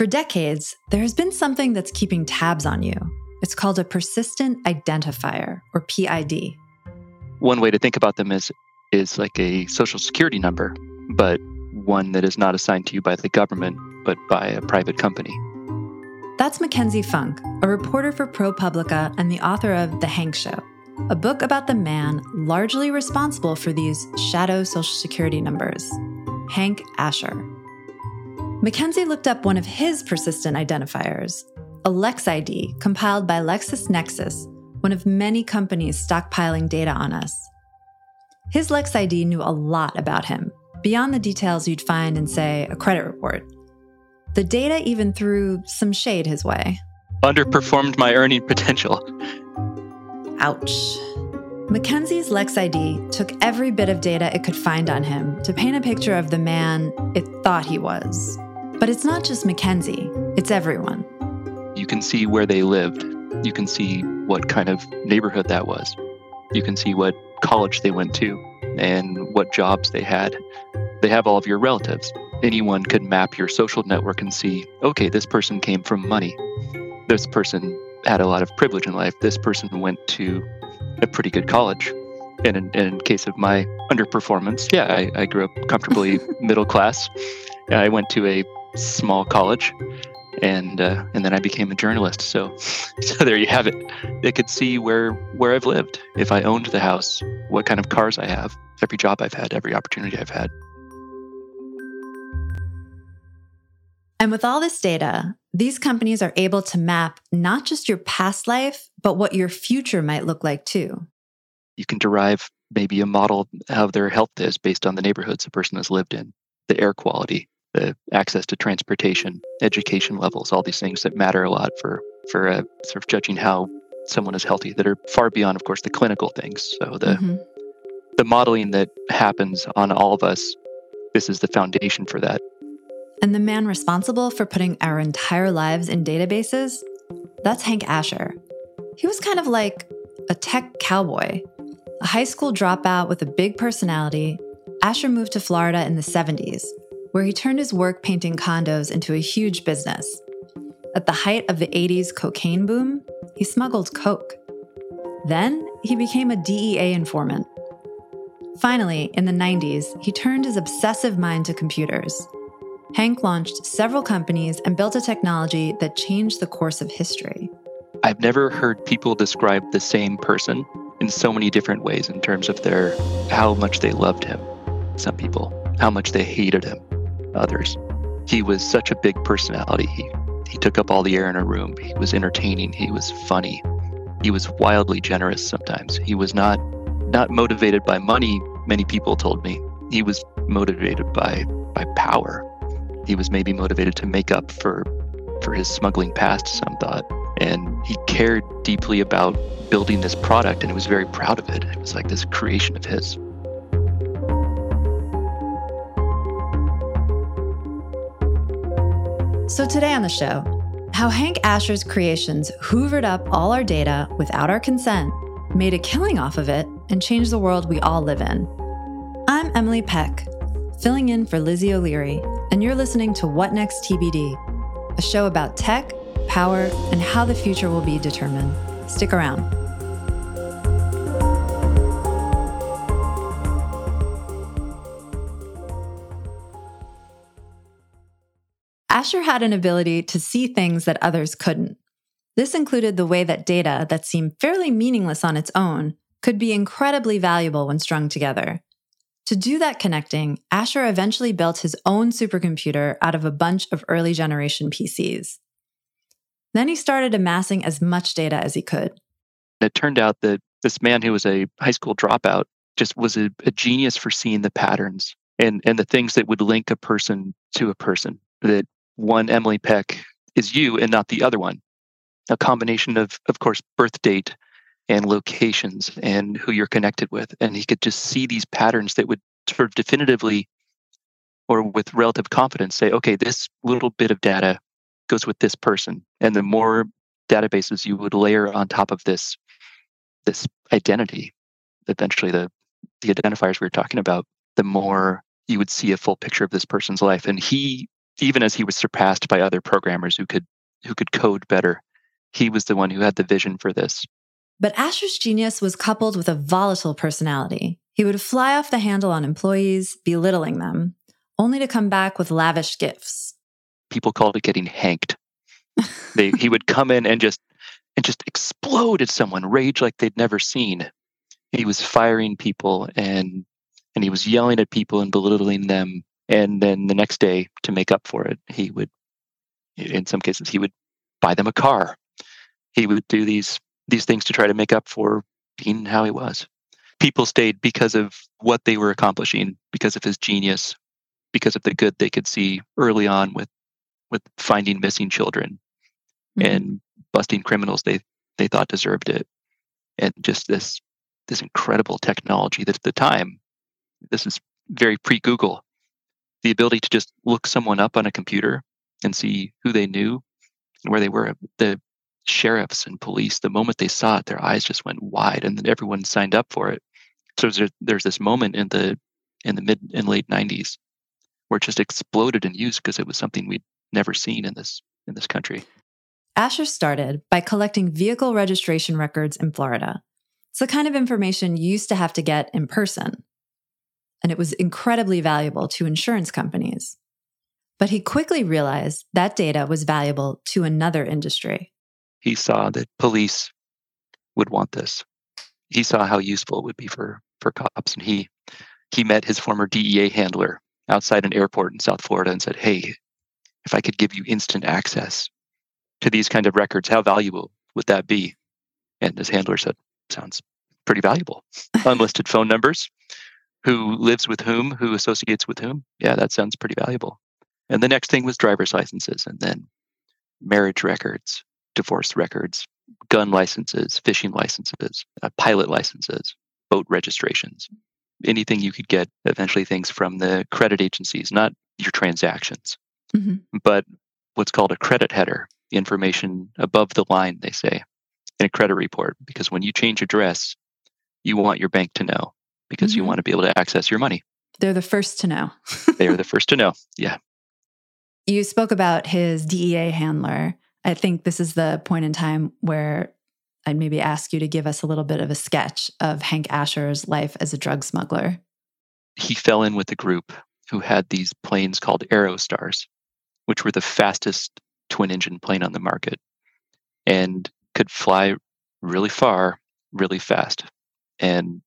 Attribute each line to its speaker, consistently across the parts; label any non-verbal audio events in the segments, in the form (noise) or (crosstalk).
Speaker 1: For decades, there has been something that's keeping tabs on you. It's called a persistent identifier, or PID.
Speaker 2: One way to think about them is, is like a social security number, but one that is not assigned to you by the government, but by a private company.
Speaker 1: That's McKenzie Funk, a reporter for ProPublica and the author of The Hank Show, a book about the man largely responsible for these shadow social security numbers, Hank Asher. McKenzie looked up one of his persistent identifiers, a LexID compiled by LexisNexis, one of many companies stockpiling data on us. His LexID knew a lot about him, beyond the details you'd find in, say, a credit report. The data even threw some shade his way.
Speaker 2: Underperformed my earning potential.
Speaker 1: Ouch. McKenzie's LexID took every bit of data it could find on him to paint a picture of the man it thought he was. But it's not just McKenzie, it's everyone.
Speaker 2: You can see where they lived. You can see what kind of neighborhood that was. You can see what college they went to and what jobs they had. They have all of your relatives. Anyone could map your social network and see, okay, this person came from money. This person had a lot of privilege in life. This person went to a pretty good college. And in, and in case of my underperformance, yeah, I, I grew up comfortably (laughs) middle class. I went to a small college and uh, and then I became a journalist. So, (laughs) so there you have it. They could see where where I've lived, if I owned the house, what kind of cars I have, every job I've had, every opportunity I've had.
Speaker 1: And with all this data, these companies are able to map not just your past life, but what your future might look like too.
Speaker 2: You can derive maybe a model of their health is based on the neighborhoods a person has lived in, the air quality, the access to transportation, education levels, all these things that matter a lot for for uh, sort of judging how someone is healthy that are far beyond, of course, the clinical things. So the mm-hmm. the modeling that happens on all of us, this is the foundation for that.
Speaker 1: And the man responsible for putting our entire lives in databases, that's Hank Asher. He was kind of like a tech cowboy, a high school dropout with a big personality. Asher moved to Florida in the 70s, where he turned his work painting condos into a huge business. At the height of the 80s cocaine boom, he smuggled coke. Then he became a DEA informant. Finally, in the 90s, he turned his obsessive mind to computers. Hank launched several companies and built a technology that changed the course of history.
Speaker 2: I've never heard people describe the same person in so many different ways in terms of their how much they loved him. Some people, how much they hated him others. He was such a big personality. He, he took up all the air in a room. He was entertaining. He was funny. He was wildly generous sometimes. He was not not motivated by money, many people told me. He was motivated by by power. He was maybe motivated to make up for for his smuggling past, some thought. And he cared deeply about building this product and he was very proud of it. It was like this creation of his.
Speaker 1: So, today on the show, how Hank Asher's creations hoovered up all our data without our consent, made a killing off of it, and changed the world we all live in. I'm Emily Peck, filling in for Lizzie O'Leary, and you're listening to What Next TBD, a show about tech, power, and how the future will be determined. Stick around. Asher had an ability to see things that others couldn't. This included the way that data that seemed fairly meaningless on its own could be incredibly valuable when strung together. To do that connecting, Asher eventually built his own supercomputer out of a bunch of early generation PCs. Then he started amassing as much data as he could.
Speaker 2: It turned out that this man who was a high school dropout just was a, a genius for seeing the patterns and, and the things that would link a person to a person that one Emily Peck is you and not the other one. A combination of, of course, birth date and locations and who you're connected with. And he could just see these patterns that would sort of definitively or with relative confidence say, okay, this little bit of data goes with this person. And the more databases you would layer on top of this this identity, eventually the the identifiers we were talking about, the more you would see a full picture of this person's life. And he even as he was surpassed by other programmers who could who could code better, he was the one who had the vision for this.
Speaker 1: But Asher's genius was coupled with a volatile personality. He would fly off the handle on employees, belittling them, only to come back with lavish gifts.
Speaker 2: People called it getting hanked. they, he would come in and just and just explode at someone, rage like they'd never seen. He was firing people and and he was yelling at people and belittling them. And then the next day, to make up for it, he would, in some cases, he would buy them a car. He would do these these things to try to make up for being how he was. People stayed because of what they were accomplishing, because of his genius, because of the good they could see early on with with finding missing children mm-hmm. and busting criminals they they thought deserved it. And just this this incredible technology that at the time this is very pre Google. The ability to just look someone up on a computer and see who they knew and where they were. The sheriffs and police, the moment they saw it, their eyes just went wide, and then everyone signed up for it. So there's, there's this moment in the in the mid and late 90s where it just exploded in use because it was something we'd never seen in this in this country.
Speaker 1: Asher started by collecting vehicle registration records in Florida. It's the kind of information you used to have to get in person and it was incredibly valuable to insurance companies. But he quickly realized that data was valuable to another industry.
Speaker 2: He saw that police would want this. He saw how useful it would be for, for cops. And he he met his former DEA handler outside an airport in South Florida and said, Hey, if I could give you instant access to these kind of records, how valuable would that be? And his handler said, Sounds pretty valuable. (laughs) Unlisted phone numbers, who lives with whom, who associates with whom. Yeah, that sounds pretty valuable. And the next thing was driver's licenses, and then marriage records, divorce records, gun licenses, fishing licenses, uh, pilot licenses, boat registrations, anything you could get, eventually things from the credit agencies, not your transactions, mm-hmm. but what's called a credit header, information above the line, they say, in a credit report. Because when you change address, you want your bank to know because mm-hmm. you want to be able to access your money.
Speaker 1: They're the first to know.
Speaker 2: they are the (laughs) first to know. Yeah.
Speaker 1: You spoke about his DEA handler. I think this is the point in time where I'd maybe ask you to give us a little bit of a sketch of Hank Asher's life as a drug smuggler.
Speaker 2: He fell in with a group who had these planes called Aerostars, which were the fastest twin engine plane on the market and could fly really far, really fast. And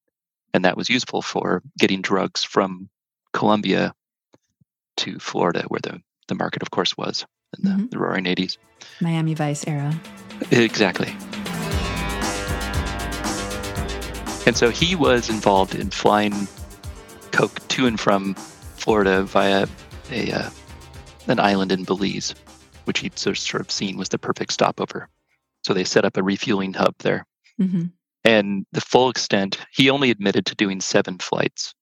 Speaker 2: and that was useful for getting drugs from Colombia to Florida, where the, the market, of course, was in the, mm-hmm. the roaring 80s.
Speaker 1: Miami Vice era.
Speaker 2: Exactly. And so he was involved in flying coke to and from Florida via a uh, an island in Belize, which he'd sort of seen was the perfect stopover. So they set up a refueling hub there. Mm-hmm. And the full extent, he only admitted to doing seven flights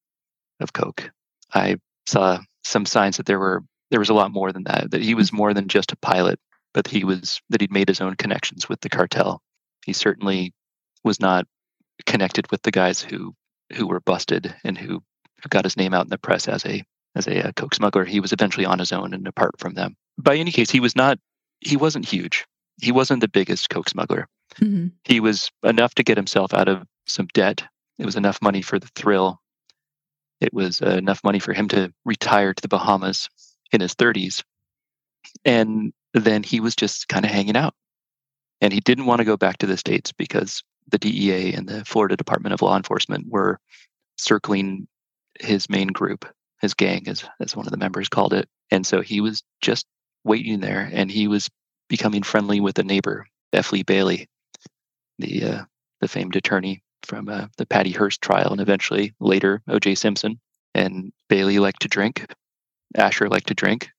Speaker 2: of coke. I saw some signs that there were there was a lot more than that. That he was more than just a pilot, but he was that he'd made his own connections with the cartel. He certainly was not connected with the guys who who were busted and who got his name out in the press as a as a, a uh, coke smuggler. He was eventually on his own and apart from them. By any case, he was not he wasn't huge. He wasn't the biggest coke smuggler, Mm-hmm. He was enough to get himself out of some debt. It was enough money for the thrill. It was uh, enough money for him to retire to the Bahamas in his 30s. And then he was just kind of hanging out. And he didn't want to go back to the States because the DEA and the Florida Department of Law Enforcement were circling his main group, his gang, as, as one of the members called it. And so he was just waiting there and he was becoming friendly with a neighbor, F. Lee Bailey, the uh, the famed attorney from uh, the Patty Hearst trial, and eventually later O.J. Simpson. And Bailey liked to drink. Asher liked to drink.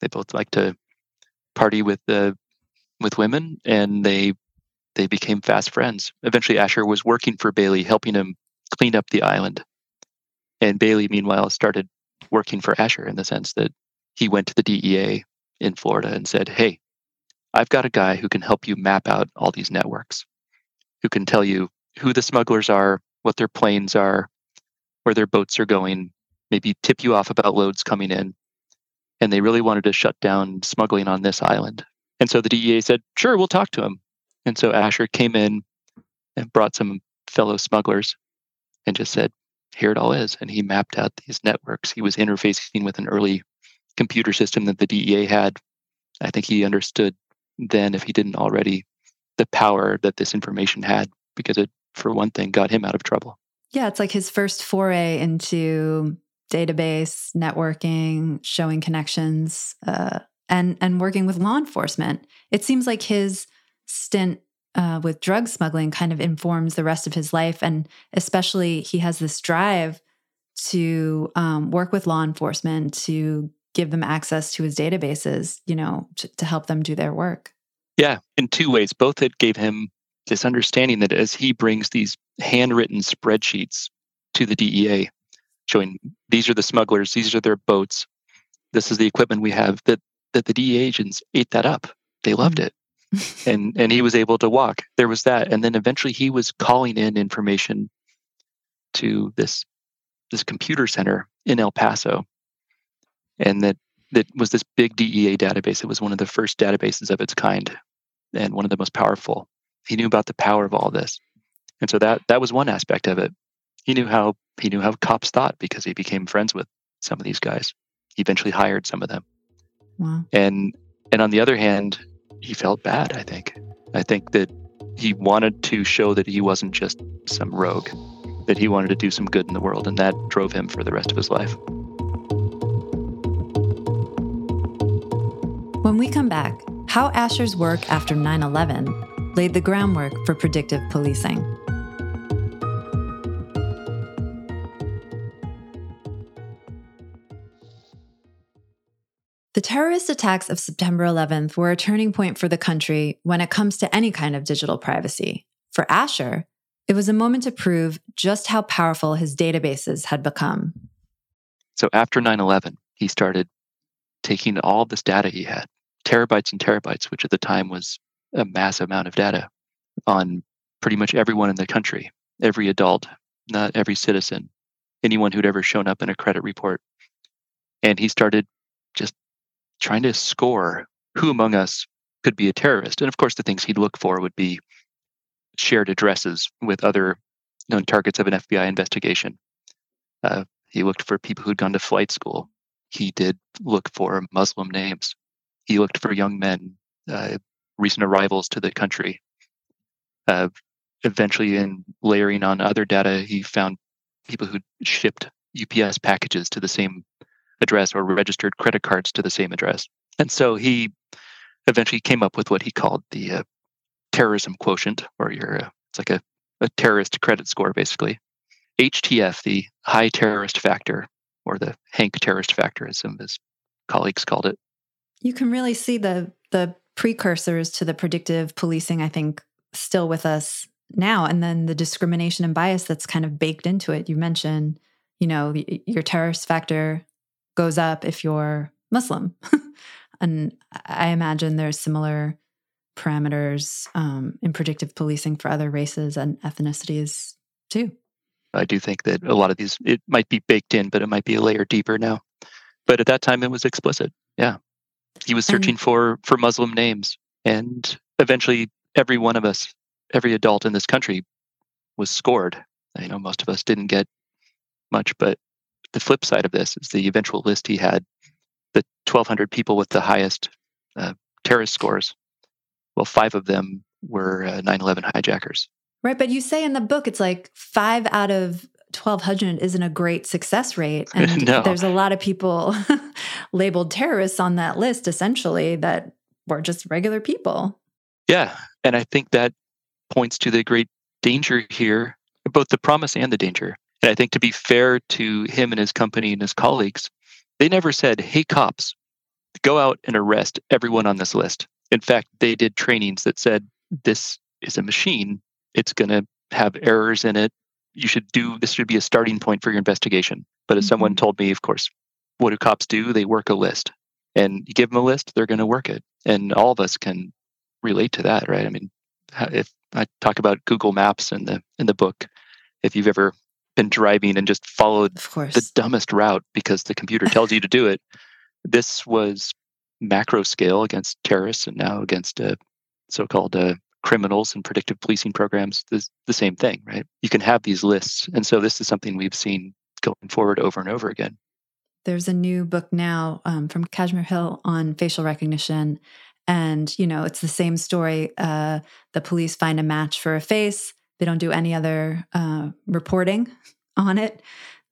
Speaker 2: They both liked to party with the with women, and they they became fast friends. Eventually, Asher was working for Bailey, helping him clean up the island. And Bailey, meanwhile, started working for Asher in the sense that he went to the DEA in Florida and said, Hey, I've got a guy who can help you map out all these networks who can tell you who the smugglers are, what their planes are, where their boats are going, maybe tip you off about loads coming in. and they really wanted to shut down smuggling on this island. And so the DEA said, sure, we'll talk to him. And so Asher came in and brought some fellow smugglers and just said, here it all is. And he mapped out these networks. He was interfacing with an early computer system that the DEA had. I think he understood then, if he didn't already, the power that this information had because it, for one thing, got him out of trouble.
Speaker 1: Yeah, it's like his first foray into database networking, showing connections, uh, and and working with law enforcement. It seems like his stint uh, with drug smuggling kind of informs the rest of his life, and especially he has this drive to um, work with law enforcement to give them access to his databases, you know, to, to help them do their work.
Speaker 2: Yeah, in two ways. Both it gave him this understanding that as he brings these handwritten spreadsheets to the DEA, showing these are the smugglers, these are their boats, this is the equipment we have, that that the DEA agents ate that up. They loved mm. it. and and he was able to walk. There was that. And then eventually he was calling in information to this this computer center in El Paso. And that that was this big DEA database. It was one of the first databases of its kind and one of the most powerful. He knew about the power of all this. And so that that was one aspect of it. He knew how he knew how cops thought because he became friends with some of these guys. He eventually hired some of them. Wow. And and on the other hand, he felt bad, I think. I think that he wanted to show that he wasn't just some rogue, that he wanted to do some good in the world, and that drove him for the rest of his life.
Speaker 1: When we come back, how Asher's work after 9 11 laid the groundwork for predictive policing. The terrorist attacks of September 11th were a turning point for the country when it comes to any kind of digital privacy. For Asher, it was a moment to prove just how powerful his databases had become.
Speaker 2: So after 9 11, he started taking all this data he had, terabytes and terabytes, which at the time was a massive amount of data on pretty much everyone in the country, every adult, not every citizen, anyone who'd ever shown up in a credit report. And he started just trying to score who among us could be a terrorist. And of course, the things he'd look for would be shared addresses with other known targets of an FBI investigation. Uh, he looked for people who'd gone to flight school. He did look for Muslim names. He looked for young men, uh, recent arrivals to the country. Uh, eventually, in layering on other data, he found people who shipped UPS packages to the same address or registered credit cards to the same address. And so he eventually came up with what he called the uh, terrorism quotient, or your uh, it's like a, a terrorist credit score, basically. HTF, the high terrorist factor, or the Hank terrorist factor, as some of his colleagues called it.
Speaker 1: You can really see the the precursors to the predictive policing, I think, still with us now. And then the discrimination and bias that's kind of baked into it. You mentioned, you know, your terrorist factor goes up if you're Muslim. (laughs) and I imagine there's similar parameters um, in predictive policing for other races and ethnicities too.
Speaker 2: I do think that a lot of these, it might be baked in, but it might be a layer deeper now. But at that time, it was explicit. Yeah. He was searching and, for, for Muslim names. And eventually, every one of us, every adult in this country was scored. I know, most of us didn't get much, but the flip side of this is the eventual list he had the 1,200 people with the highest uh, terrorist scores. Well, five of them were uh, 9 11 hijackers.
Speaker 1: Right. But you say in the book, it's like five out of 1200 isn't a great success rate. (laughs) And no. there's a lot of people (laughs) labeled terrorists on that list, essentially, that were just regular people.
Speaker 2: Yeah. And I think that points to the great danger here, both the promise and the danger. And I think to be fair to him and his company and his colleagues, they never said, hey, cops, go out and arrest everyone on this list. In fact, they did trainings that said, this is a machine. It's going to have errors in it. You should do this, should be a starting point for your investigation. But as mm-hmm. someone told me, of course, what do cops do? They work a list. And you give them a list, they're going to work it. And all of us can relate to that, right? I mean, if I talk about Google Maps in the in the book, if you've ever been driving and just followed the dumbest route because the computer tells you to do it, This was macro scale against terrorists and now against a so-called uh, criminals and predictive policing programs. The, the same thing, right? You can have these lists, and so this is something we've seen going forward over and over again.
Speaker 1: There's a new book now um, from Kashmir Hill on facial recognition. And, you know, it's the same story. Uh, the police find a match for a face, they don't do any other uh, reporting (laughs) on it.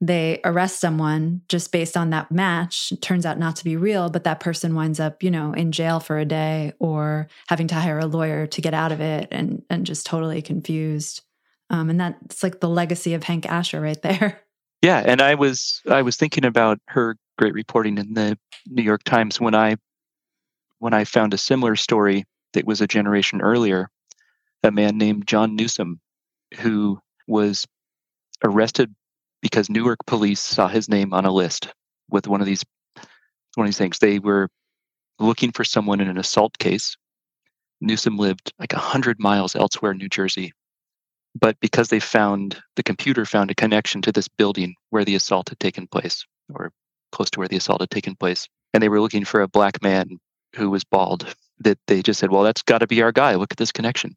Speaker 1: They arrest someone just based on that match. It turns out not to be real, but that person winds up, you know, in jail for a day or having to hire a lawyer to get out of it and, and just totally confused. Um, and that's like the legacy of Hank Asher right there. (laughs)
Speaker 2: Yeah, and I was I was thinking about her great reporting in the New York Times when I when I found a similar story that was a generation earlier, a man named John Newsom, who was arrested because Newark police saw his name on a list with one of these one of these things. They were looking for someone in an assault case. Newsom lived like a hundred miles elsewhere in New Jersey, but because they found the computer found a connection to this building where the assault had taken place or close to where the assault had taken place and they were looking for a black man who was bald that they just said well that's got to be our guy look at this connection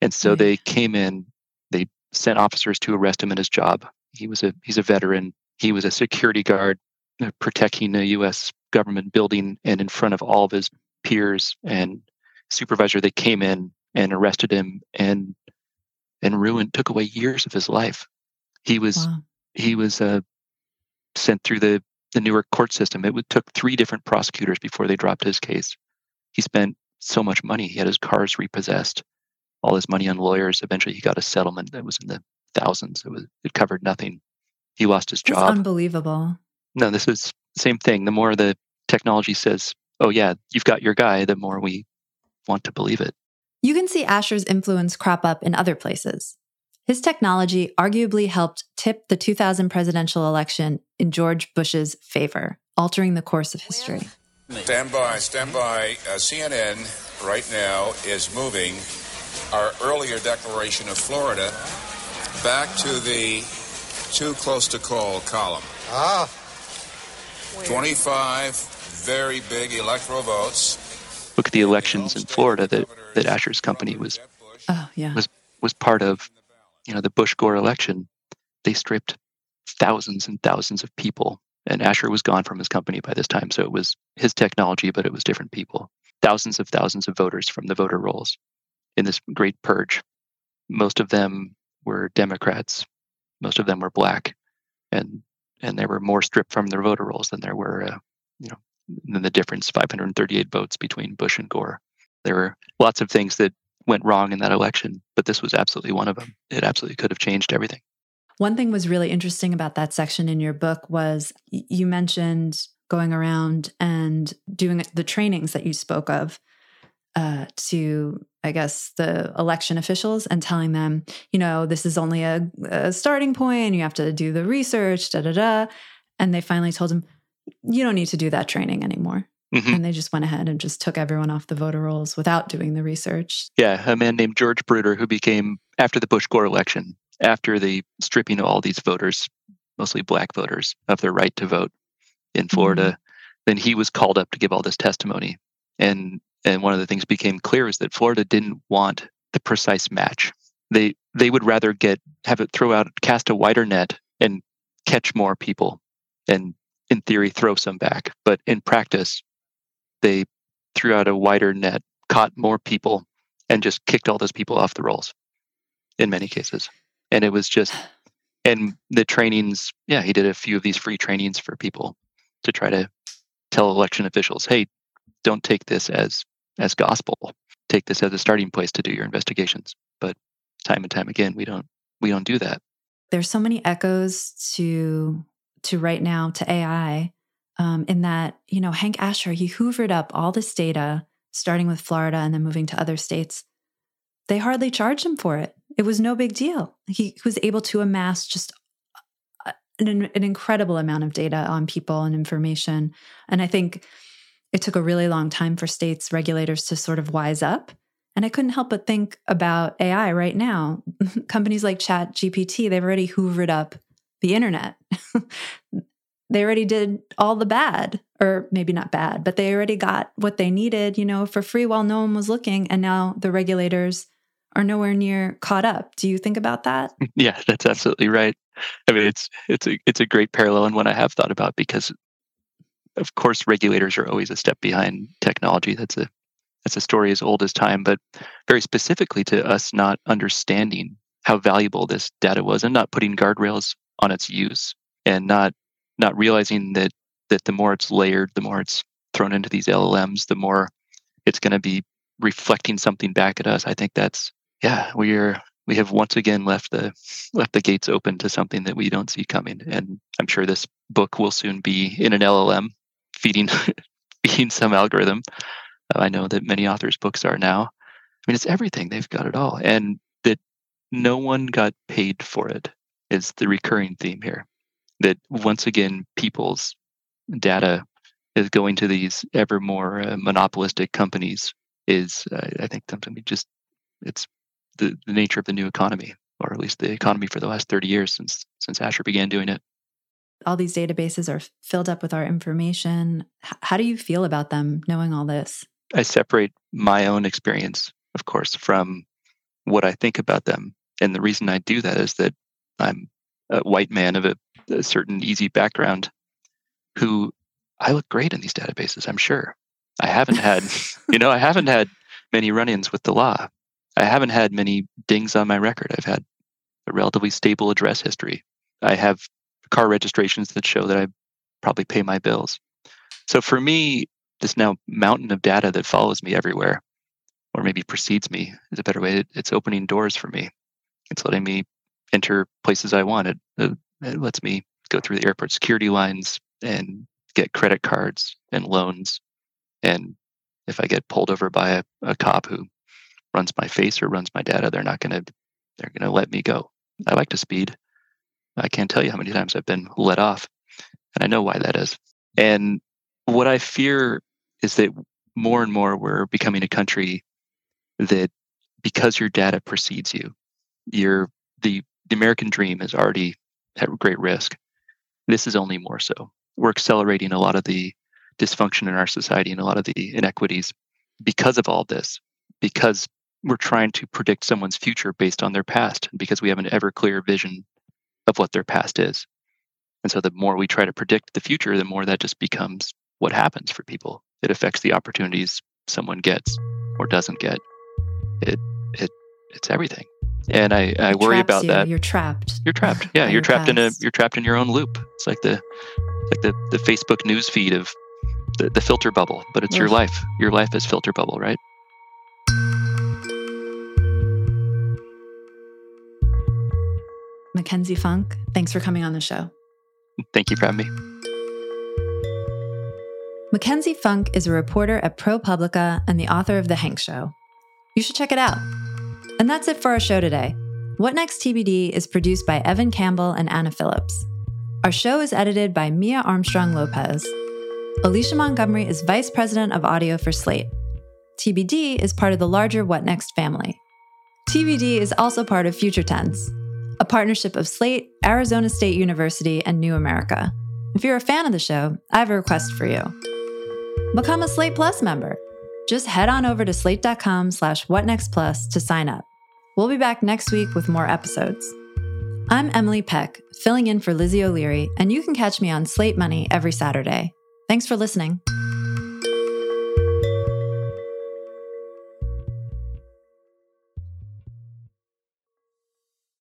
Speaker 2: and so right. they came in they sent officers to arrest him in his job he was a he's a veteran he was a security guard uh, protecting a us government building and in front of all of his peers and supervisor they came in and arrested him and and ruined, took away years of his life. He was wow. he was uh, sent through the the Newark court system. It would, took three different prosecutors before they dropped his case. He spent so much money. He had his cars repossessed, all his money on lawyers. Eventually, he got a settlement that was in the thousands. It was it covered nothing. He lost his
Speaker 1: That's
Speaker 2: job.
Speaker 1: Unbelievable.
Speaker 2: No, this is same thing. The more the technology says, "Oh yeah, you've got your guy," the more we want to believe it.
Speaker 1: You can see Asher's influence crop up in other places. His technology arguably helped tip the 2000 presidential election in George Bush's favor, altering the course of history.
Speaker 3: Stand by, stand by. Uh, CNN right now is moving our earlier declaration of Florida back to the too close to call column. Ah. 25 very big electoral votes
Speaker 2: look at the elections in Florida that, that Asher's company was
Speaker 1: oh, yeah.
Speaker 2: was was part of, you know, the Bush Gore election. They stripped thousands and thousands of people. And Asher was gone from his company by this time. So it was his technology, but it was different people. Thousands of thousands of voters from the voter rolls in this great purge. Most of them were Democrats. Most of them were black. And and there were more stripped from their voter rolls than there were, uh, you know, then the difference 538 votes between Bush and Gore. There were lots of things that went wrong in that election, but this was absolutely one of them. It absolutely could have changed everything.
Speaker 1: One thing was really interesting about that section in your book was you mentioned going around and doing the trainings that you spoke of uh, to, I guess, the election officials and telling them, you know, this is only a, a starting point. You have to do the research, da da da. And they finally told him, you don't need to do that training anymore. Mm-hmm. And they just went ahead and just took everyone off the voter rolls without doing the research.
Speaker 2: Yeah, a man named George Bruder, who became, after the Bush Gore election, after the stripping of all these voters, mostly black voters, of their right to vote in Florida, mm-hmm. then he was called up to give all this testimony. And and one of the things became clear is that Florida didn't want the precise match. They they would rather get have it throw out cast a wider net and catch more people and in theory, throw some back. But in practice, they threw out a wider net, caught more people, and just kicked all those people off the rolls in many cases. And it was just, and the trainings, yeah, he did a few of these free trainings for people to try to tell election officials, hey, don't take this as as gospel. Take this as a starting place to do your investigations. But time and time again, we don't we don't do that.
Speaker 1: There's so many echoes to to right now to AI um, in that, you know, Hank Asher, he hoovered up all this data, starting with Florida and then moving to other states. They hardly charged him for it. It was no big deal. He was able to amass just an, an incredible amount of data on people and information. And I think it took a really long time for states regulators to sort of wise up. And I couldn't help but think about AI right now. (laughs) Companies like Chat GPT, they've already hoovered up the internet. (laughs) they already did all the bad, or maybe not bad, but they already got what they needed, you know, for free while no one was looking. And now the regulators are nowhere near caught up. Do you think about that? (laughs)
Speaker 2: Yeah, that's absolutely right. I mean, it's it's a it's a great parallel and one I have thought about because, of course, regulators are always a step behind technology. That's a that's a story as old as time. But very specifically to us not understanding how valuable this data was and not putting guardrails on its use and not not realizing that that the more it's layered, the more it's thrown into these LLMs, the more it's going to be reflecting something back at us. I think that's yeah, we're we have once again left the left the gates open to something that we don't see coming. And I'm sure this book will soon be in an LLM feeding (laughs) feeding some algorithm. Uh, I know that many authors' books are now. I mean, it's everything. They've got it all, and that no one got paid for it is the recurring theme here. That once again, people's data is going to these ever more uh, monopolistic companies. Is uh, I think something just it's the, the nature of the new economy, or at least the economy for the last 30 years since since Asher began doing it.
Speaker 1: All these databases are filled up with our information. H- how do you feel about them knowing all this?
Speaker 2: I separate my own experience, of course, from what I think about them. And the reason I do that is that I'm a white man of a, a certain easy background who I look great in these databases, I'm sure. I haven't had, (laughs) you know, I haven't had many run ins with the law. I haven't had many dings on my record. I've had a relatively stable address history. I have car registrations that show that I probably pay my bills. So for me, this now mountain of data that follows me everywhere, or maybe precedes me, is a better way. It's opening doors for me. It's letting me enter places I want. It, uh, it lets me go through the airport security lines and get credit cards and loans. And if I get pulled over by a, a cop who runs my face or runs my data, they're not going to they're going to let me go. I like to speed. I can't tell you how many times I've been let off, and I know why that is. And what I fear is that more and more we're becoming a country that because your data precedes you, your the the American dream is already at great risk. This is only more so. We're accelerating a lot of the dysfunction in our society and a lot of the inequities because of all this, because we're trying to predict someone's future based on their past because we have an ever clear vision of what their past is. And so the more we try to predict the future, the more that just becomes what happens for people. It affects the opportunities someone gets or doesn't get. It it it's everything. And I, I worry about
Speaker 1: you.
Speaker 2: that.
Speaker 1: You're trapped.
Speaker 2: You're trapped. (sighs) Yeah, you're trapped past. in a you're trapped in your own loop. It's like the like the, the Facebook news feed of the, the filter bubble, but it's Ugh. your life. Your life is filter bubble, right?
Speaker 1: McKenzie Funk, thanks for coming on the show.
Speaker 2: Thank you for having me.
Speaker 1: McKenzie Funk is a reporter at ProPublica and the author of The Hank Show. You should check it out. And that's it for our show today. What Next TBD is produced by Evan Campbell and Anna Phillips. Our show is edited by Mia Armstrong Lopez. Alicia Montgomery is Vice President of Audio for Slate. TBD is part of the larger What Next family. TBD is also part of Future Tense, partnership of Slate, Arizona State University, and New America. If you're a fan of the show, I have a request for you. Become a Slate Plus member. Just head on over to slate.com slash whatnextplus to sign up. We'll be back next week with more episodes. I'm Emily Peck, filling in for Lizzie O'Leary, and you can catch me on Slate Money every Saturday. Thanks for listening.